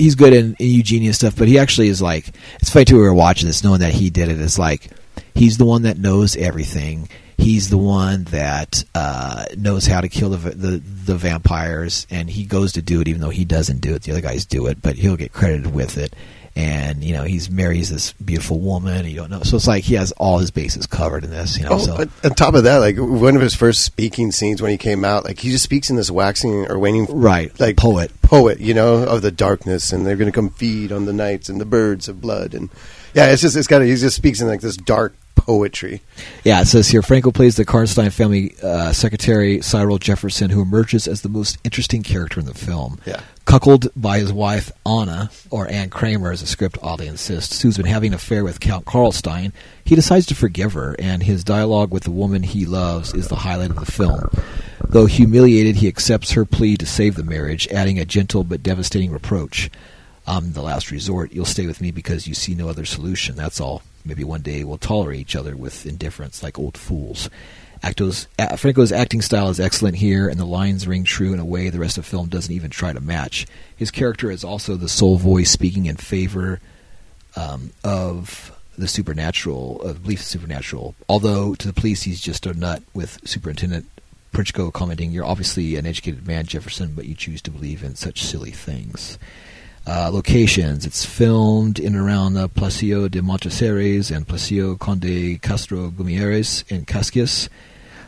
he's good in, in Eugenia stuff, but he actually is like. It's funny too. We were watching this, knowing that he did it. It's like he's the one that knows everything. He's the one that uh, knows how to kill the, the the vampires, and he goes to do it, even though he doesn't do it. The other guys do it, but he'll get credited with it. And you know, he's marries this beautiful woman. You don't know, so it's like he has all his bases covered in this. You know, Oh, so on top of that, like one of his first speaking scenes when he came out, like he just speaks in this waxing or waning, Right, Like poet. poet, you know, of the darkness, and they're going to come feed on the nights and the birds of blood, and yeah, it's just it's got he just speaks in like this dark poetry. Yeah, it says here Franco plays the Karnstein family uh, secretary Cyril Jefferson, who emerges as the most interesting character in the film. Yeah. Cuckolded by his wife Anna, or Anne Kramer, as the script oddly insists, who's been having an affair with Count Karlstein, he decides to forgive her, and his dialogue with the woman he loves is the highlight of the film. Though humiliated, he accepts her plea to save the marriage, adding a gentle but devastating reproach. I'm the last resort. You'll stay with me because you see no other solution. That's all. Maybe one day we'll tolerate each other with indifference like old fools. Acto's, Franco's acting style is excellent here, and the lines ring true in a way the rest of the film doesn't even try to match. His character is also the sole voice speaking in favor um, of the supernatural, of belief in supernatural. Although to the police, he's just a nut. With Superintendent Pritchko commenting, "You're obviously an educated man, Jefferson, but you choose to believe in such silly things." Uh, locations: It's filmed in and around uh, Placio de Monteseres and Placio Conde Castro Guimarães in Cascais.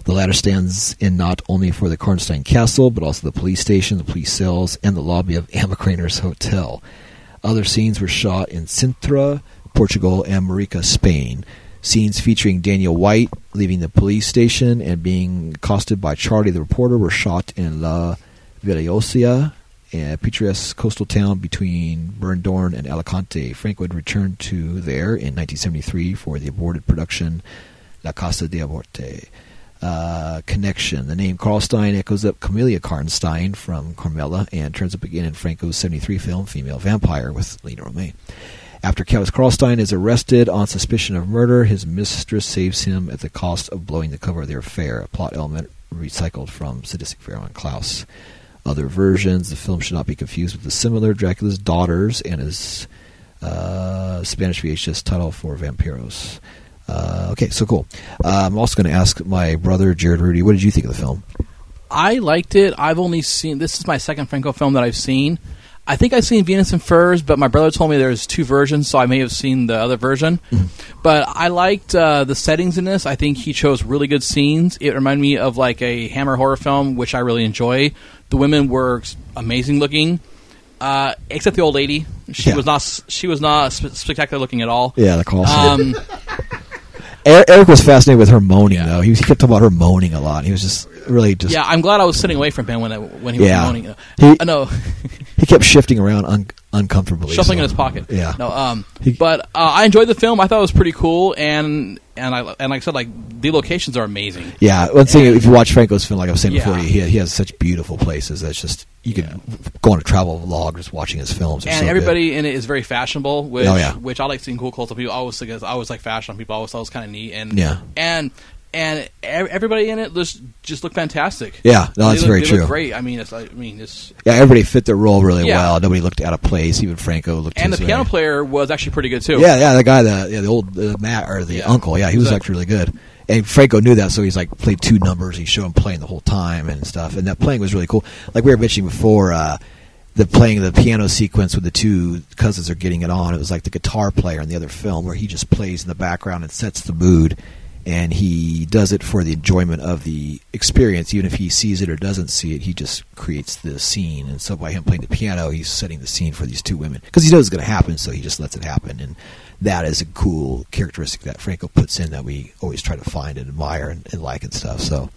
The latter stands in not only for the Karnstein Castle, but also the police station, the police cells, and the lobby of Emma Craner's hotel. Other scenes were shot in Sintra, Portugal, and Marica, Spain. Scenes featuring Daniel White leaving the police station and being accosted by Charlie the reporter were shot in La Villosa, a picturesque coastal town between Benidorm and Alicante. Franco had returned to there in 1973 for the aborted production La Casa de Aborte. Uh, connection. The name Karlstein echoes up Carmilla Karnstein from Carmilla and turns up again in Franco's 73 film Female Vampire with Lina Romay. After Countess Karlstein is arrested on suspicion of murder, his mistress saves him at the cost of blowing the cover of their affair, a plot element recycled from Sadistic Baron von Klaus. Other versions, the film should not be confused with the similar Dracula's Daughters and his uh, Spanish VHS title for Vampiros. Uh, okay, so cool. Uh, I'm also going to ask my brother Jared Rudy, what did you think of the film? I liked it. I've only seen this is my second Franco film that I've seen. I think I've seen Venus and Furs, but my brother told me there's two versions, so I may have seen the other version. But I liked uh, the settings in this. I think he chose really good scenes. It reminded me of like a Hammer horror film, which I really enjoy. The women were amazing looking, uh, except the old lady. She Yeah. was not. She was not spectacular looking at all. Yeah, the call. Um, Eric, Eric was fascinated with her moaning, Yeah. though. He, was, he kept talking about her moaning a lot. He was just really just. yeah, I'm glad I was sitting away from him when I, when he was Yeah. moaning. He- I know. he kept shifting around un- uncomfortably, shuffling so- in his pocket. Yeah, No. Um. He- but uh, I enjoyed the film. I thought it was pretty cool, and and I and like I said, like the locations are amazing. Yeah, one thing if you watch Franco's film, like I was saying before, Yeah. he he has such beautiful places that's just you could go on a travel vlog just watching his films. And so good. everybody in it is very fashionable, which Oh, yeah. which I like seeing cool clothes. People I always think I always like fashion. on People I always thought it was kind of neat, and Yeah. and and everybody in it just just look fantastic. Yeah, no, that's look- very true. Great. I mean, it's like, I mean, it's Yeah, everybody fit their role really Yeah. well. Nobody looked out of place. Even Franco looked. and the piano way. player was actually pretty good too. Yeah, yeah, the guy, the yeah, the old uh, Matt or the Yeah. uncle. Yeah, he was Exactly. actually really good. And Franco knew that, so he's like played two numbers. He showed him playing the whole time and stuff. And that playing was really cool. Like we were mentioning before, uh, the playing the piano sequence with the two cousins are getting it on. It was like the guitar player in the other film where he just plays in the background and sets the mood. And he does it for the enjoyment of the experience, even if he sees it or doesn't see it. He just creates the scene, and so by him playing the piano, he's setting the scene for these two women because he knows it's going to happen, so he just lets it happen. And that is a cool characteristic that Franco puts in that we always try to find and admire and, and like and stuff. So,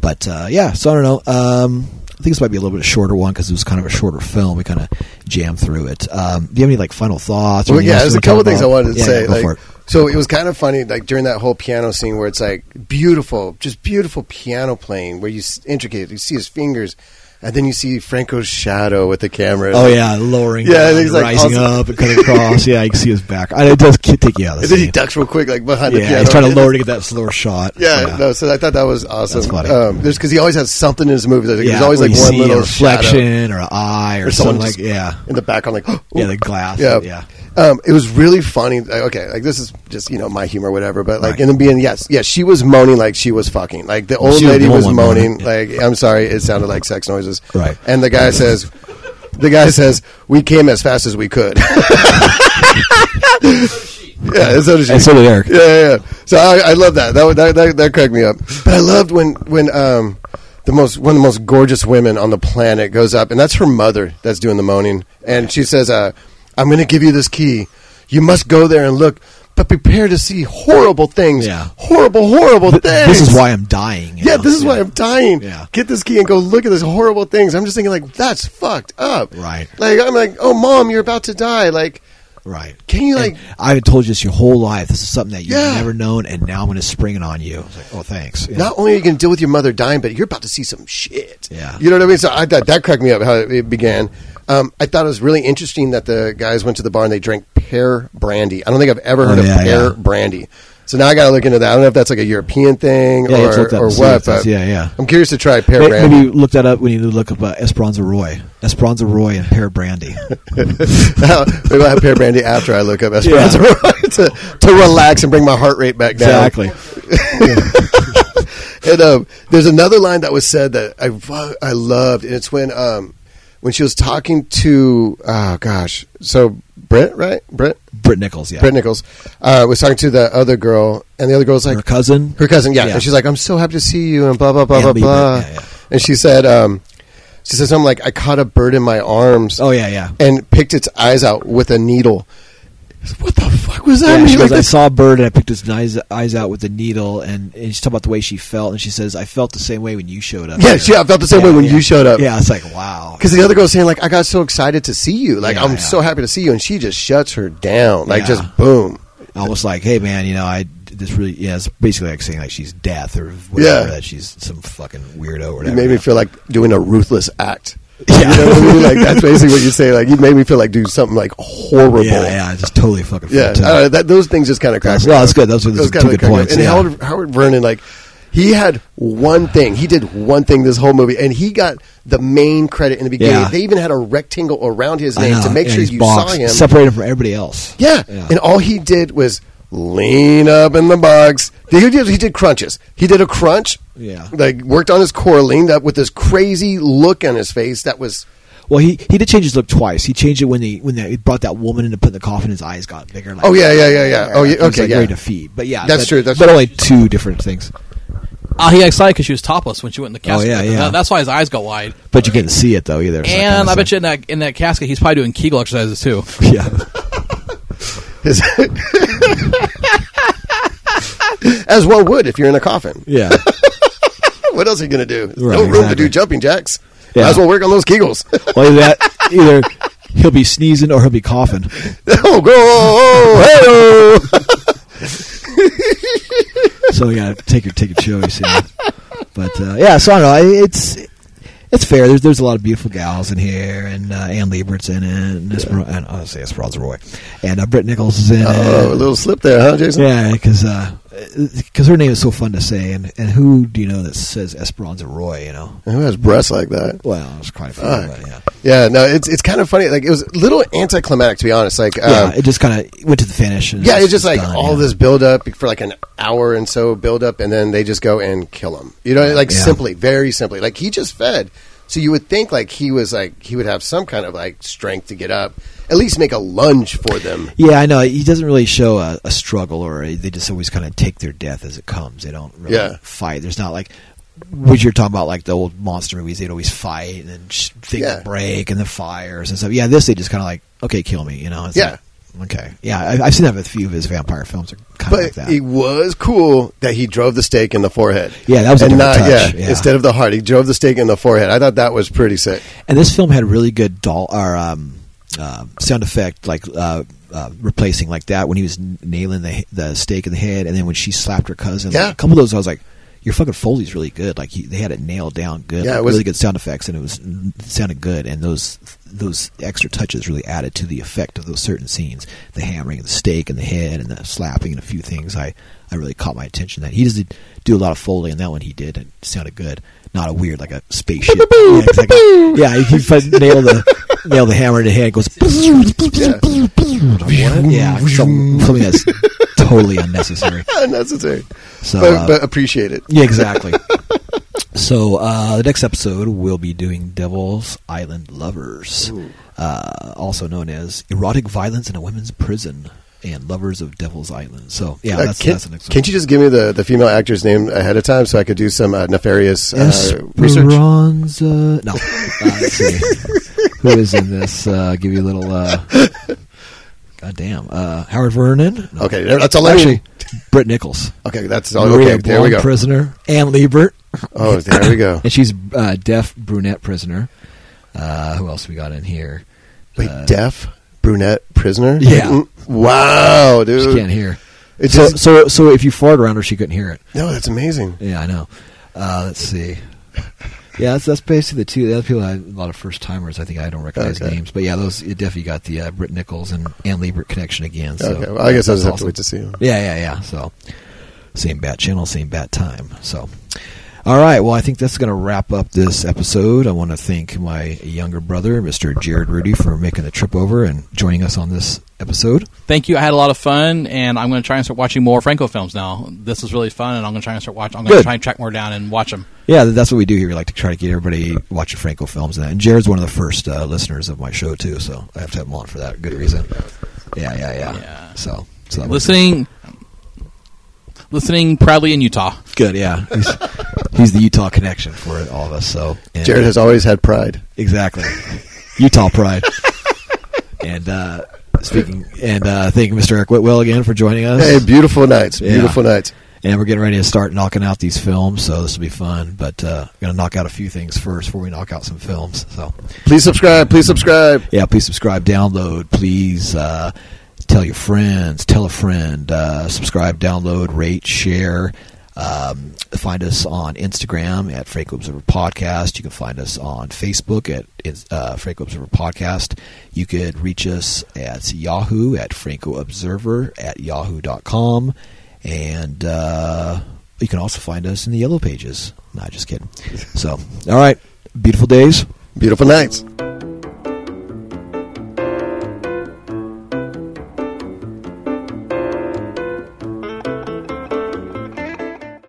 but uh, yeah, so I don't know. Um, I think this might be a little bit shorter one because it was kind of a shorter film. We kind of jammed through it. Um, do you have any like final thoughts? or Well, yeah, there's a couple things I wanted to Yeah, say. yeah, like. So it was kind of funny, like during that whole piano scene where it's like beautiful, just beautiful piano playing, where you s- intricate, you see his fingers, and then you see Franco's shadow with the camera. Oh yeah, lowering, Yeah, down, he's, like, rising also- up and cutting across. yeah, you can see his back. And it does take you out of the and then he ducks real quick, like behind the Yeah, piano. he's trying to lower to get that slower shot. Yeah, no. So I thought that was awesome. That's funny. Um, there's because he always has something in his movie. Like, yeah, there's always like one little a reflection shadow or an eye or, or something like yeah, in the background, like yeah, the glass. Yeah, yeah. Um, it was really funny. Like, Okay, like this is just you know my humor, or whatever. But like in the beginning, yes, yes, she was moaning like she was fucking. Like the old She was lady the was one moaning. Like I'm sorry, it sounded like sex noises. Right. And the guy says, the guy says, we came as fast as we could. yeah, and so did she. And so did Eric. Yeah, yeah, yeah. So I, I love that. That, that that that cracked me up. But I loved when when um the most one of the most gorgeous women on the planet goes up, and that's her mother that's doing the moaning, and she says, uh, "I'm going to give you this key. You must go there and look." But prepare to see horrible things. Yeah. Horrible, horrible Th- things. This is why I'm dying. Yeah, know? this is why I'm dying. Yeah. Get this key and go look at these horrible things. I'm just thinking like that's fucked up. Right. Like I'm like, oh mom, you're about to die. Like, Right. can you like? And I haven't told you this your whole life. This is something that you've Yeah. never known, and now I'm going to spring it on you. It's like, oh, thanks. Yeah. Not only are you going to deal with your mother dying, but you're about to see some shit. Yeah. You know what I mean? So I thought that cracked me up how it began. Um, I thought it was really interesting that the guys went to the bar and they drank pear brandy. I don't think I've ever heard Oh, of pear yeah. brandy. So now I got to look into that. I don't know if that's like a European thing Yeah, you have to or, or what. But yeah, yeah. I'm curious to try pear Maybe, brandy. maybe look that up when you look up uh, Esperanza Roy. Esperanza Roy and Pear Brandy. Maybe I'll have pear brandy after I look up Esperanza to, to relax and bring my heart rate back down. exactly. And um, there's another line that was said that I I loved, and it's when um, when she was talking to oh gosh, so Britt, right? Britt, Britt Nichols, yeah. Britt Nichols uh, was talking to the other girl, and the other girl's like Her cousin. her cousin, yeah. Yeah. And she's like, "I'm so happy to see you," and blah blah blah blah blah. Yeah, yeah. And she said, um, she said something like, "I caught a bird in my arms." Oh, yeah, yeah. And picked its eyes out with a needle. What the fuck was that? Yeah, she Like, goes, I saw a bird and I picked his eyes, eyes out with a needle, and, and she's talking about the way she felt, and she says, I felt the same way when you showed up. Yeah, she- I felt the same Yeah, way when yeah. you showed up. Yeah, it's like, wow. Because the other girl's saying like, "I got so excited to see you. Like, I'm so happy to see you," and she just shuts her down. Like, just boom. Almost like, hey, man, you know, I this really, yeah, it's basically like saying like she's death or whatever, Yeah. that she's some fucking weirdo or whatever. made me feel like doing a ruthless act. Yeah. You know what I mean? Like that's basically what you say. Like you made me feel like do something like horrible. yeah, yeah, just totally fucking Yeah, uh, that, those things just kind of crack. Well, that's good. Those are- those two good crack me up. points, And yeah. Howard, Howard Vernon, like he had one thing. He did one thing this whole movie, and he got the main credit in the beginning. Yeah. They even had a rectangle around his name to make yeah, sure you boxed, saw him. separated from everybody else. Yeah. Yeah. and all he did was lean up in the box. He did, he did crunches. He did a crunch. Yeah. like worked on his core, leaned up with this crazy look on his face. That was Well, he he did change his look twice. He changed it when he when they brought that woman in to put in the coffin. His eyes got bigger. Like, Oh, yeah, yeah, yeah, yeah. Oh, yeah, It was, okay, like, yeah. Very defeat, but yeah, That's but, true, that's but true. only two different things. Uh, he got excited because she was topless when she went in the casket. Oh, yeah, yeah. That- That's why his eyes got wide. But you can't see it though either. so And I bet sucks. you in that in that casket, he's probably doing Kegel exercises too. yeah. his, as one would if you're in a coffin. Yeah. What else are you going to do? Right, no room to do jumping jacks. Yeah. Might as well work on those Kegels. Well, either that either he'll be sneezing or he'll be coughing. oh, go, oh, so we gotta take your take your choice. Yeah. But uh, yeah, so I don't know. It's it's fair. There's there's a lot of beautiful gals in here, and uh, Anne Libert's in it, and, Esper- and I'll say Esperanza Roy, and uh, Britt Nichols is in oh, a little slip there, huh, Jason? Yeah, because because her name is so fun to say, and, and who do you know that says Esperanza Roy? You know, Who has breasts like that? well, it's quite funny, but yeah, Yeah, no, it's it's kind of funny. Like it was a little anticlimactic, to be honest. Like, yeah. um, It just kind of went to the finish. And yeah, it's just like done, all yeah. this build up for like an hour and so build up, and then they just go and kill him. You know, like Yeah. simply, very simply. Like he just fed, so you would think like he was like he would have some kind of like strength to get up, at least make a lunge for them. Yeah, I know. He doesn't really show a, a struggle, or a, they just always kind of take their death as it comes. They don't really Yeah. fight. There's not like what you're talking about, like the old monster movies. They'd always fight and then sh- things Yeah. break and the fires and stuff. Yeah, this they just kind of like, okay, kill me. You know? It's Yeah. like, okay. Yeah, I, I've seen that with a few of his vampire films. Are kind of But like that. it was cool that he drove the stake in the forehead. Yeah, that was a and not touch, yeah, yeah. instead of the heart, he drove the stake in the forehead. I thought that was pretty sick. And this film had really good doll or um, uh, sound effect, like uh, uh, replacing like that when he was nailing the the stake in the head, and then when she slapped her cousin. Yeah. like, a couple of those, I was like, "Your fucking Foley's really good." Like he, they had it nailed down good. Yeah, like, it was- really good sound effects, and it was it sounded good. And those those extra touches really added to the effect of those certain scenes. The hammering, the stake and the head, and the slapping, and a few things. I I really caught my attention. That he doesn't do a lot of Foley, and that one he did. and It sounded good. Not a weird like a spaceship. yeah, exactly. yeah, he, he nailed the nailed the hammer in the head. Goes. Yeah, some, something that's totally unnecessary. Unnecessary, So, but, uh, but appreciate it. yeah, exactly. so uh, the next episode we'll be doing Devil's Island Lovers, uh, also known as erotic violence in a women's prison and lovers of Devil's Island. So yeah, Uh, that's, can, that's the next can't you just give me the, the female actor's name ahead of time so I could do some uh, nefarious uh, research? No, uh, let's see. Who is in this? Uh, give you a little. God damn. Uh, Howard Vernon. No. Okay, that's all Actually. Britt Nichols. Okay, that's all. Maria Okay, there we go. prisoner. Anne Libert. Oh, there we go. And she's uh, deaf brunette prisoner. Uh, who else we got in here? Wait, Uh, deaf brunette prisoner? Yeah. Wow, She dude. can't hear. It So, just, so, so if you fart around her, she couldn't hear it. no, that's amazing. Yeah, I know. Uh, let's see. Yeah, that's that's basically the two. The other people, I had a lot of first timers. I think I don't recognize Okay. names, but yeah, those it definitely got the uh, Britt Nichols and Anne Libert connection again. So okay, well, I guess I'll that's just have to awesome. wait to see him. Yeah, yeah, yeah. So same bat channel, same bat time. So all right. Well, I think that's going to wrap up this episode. I want to thank my younger brother, Mr. Jared Rudy, for making the trip over and joining us on this episode. Thank you. I had a lot of fun, and I'm going to try and start watching more Franco films now. This is really fun, and I'm going to try and start watching. I'm going Good. to try and track more down and watch them. Yeah, that's what we do here. We like to try to get everybody watching Franco films and that. And Jared's one of the first uh, listeners of my show too, so I have to have him on for that good reason. Yeah, yeah, yeah. Yeah. So, so Listening, listening proudly in Utah. good. Yeah, he's, he's the Utah connection for all of us. So and, Jared has always had pride. exactly Utah pride. and uh, speaking and uh, thank you, Mr. Eric Whitwell, again for joining us. Hey, beautiful nights. Yeah. Beautiful nights. and we're getting ready to start knocking out these films, so this will be fun. But uh, going to knock out a few things first before we knock out some films. So. Please subscribe. Please subscribe. yeah, please subscribe, download, please uh, tell your friends, tell a friend, uh, subscribe, download, rate, share. Um, find us on Instagram at Franco Observer Podcast. You can find us on Facebook at uh, Franco Observer Podcast. You could reach us at Yahoo at Franco Observer at yahoo.com. And uh, you can also find us in the yellow pages. Not just kidding. So, all right. Beautiful days. Beautiful nights.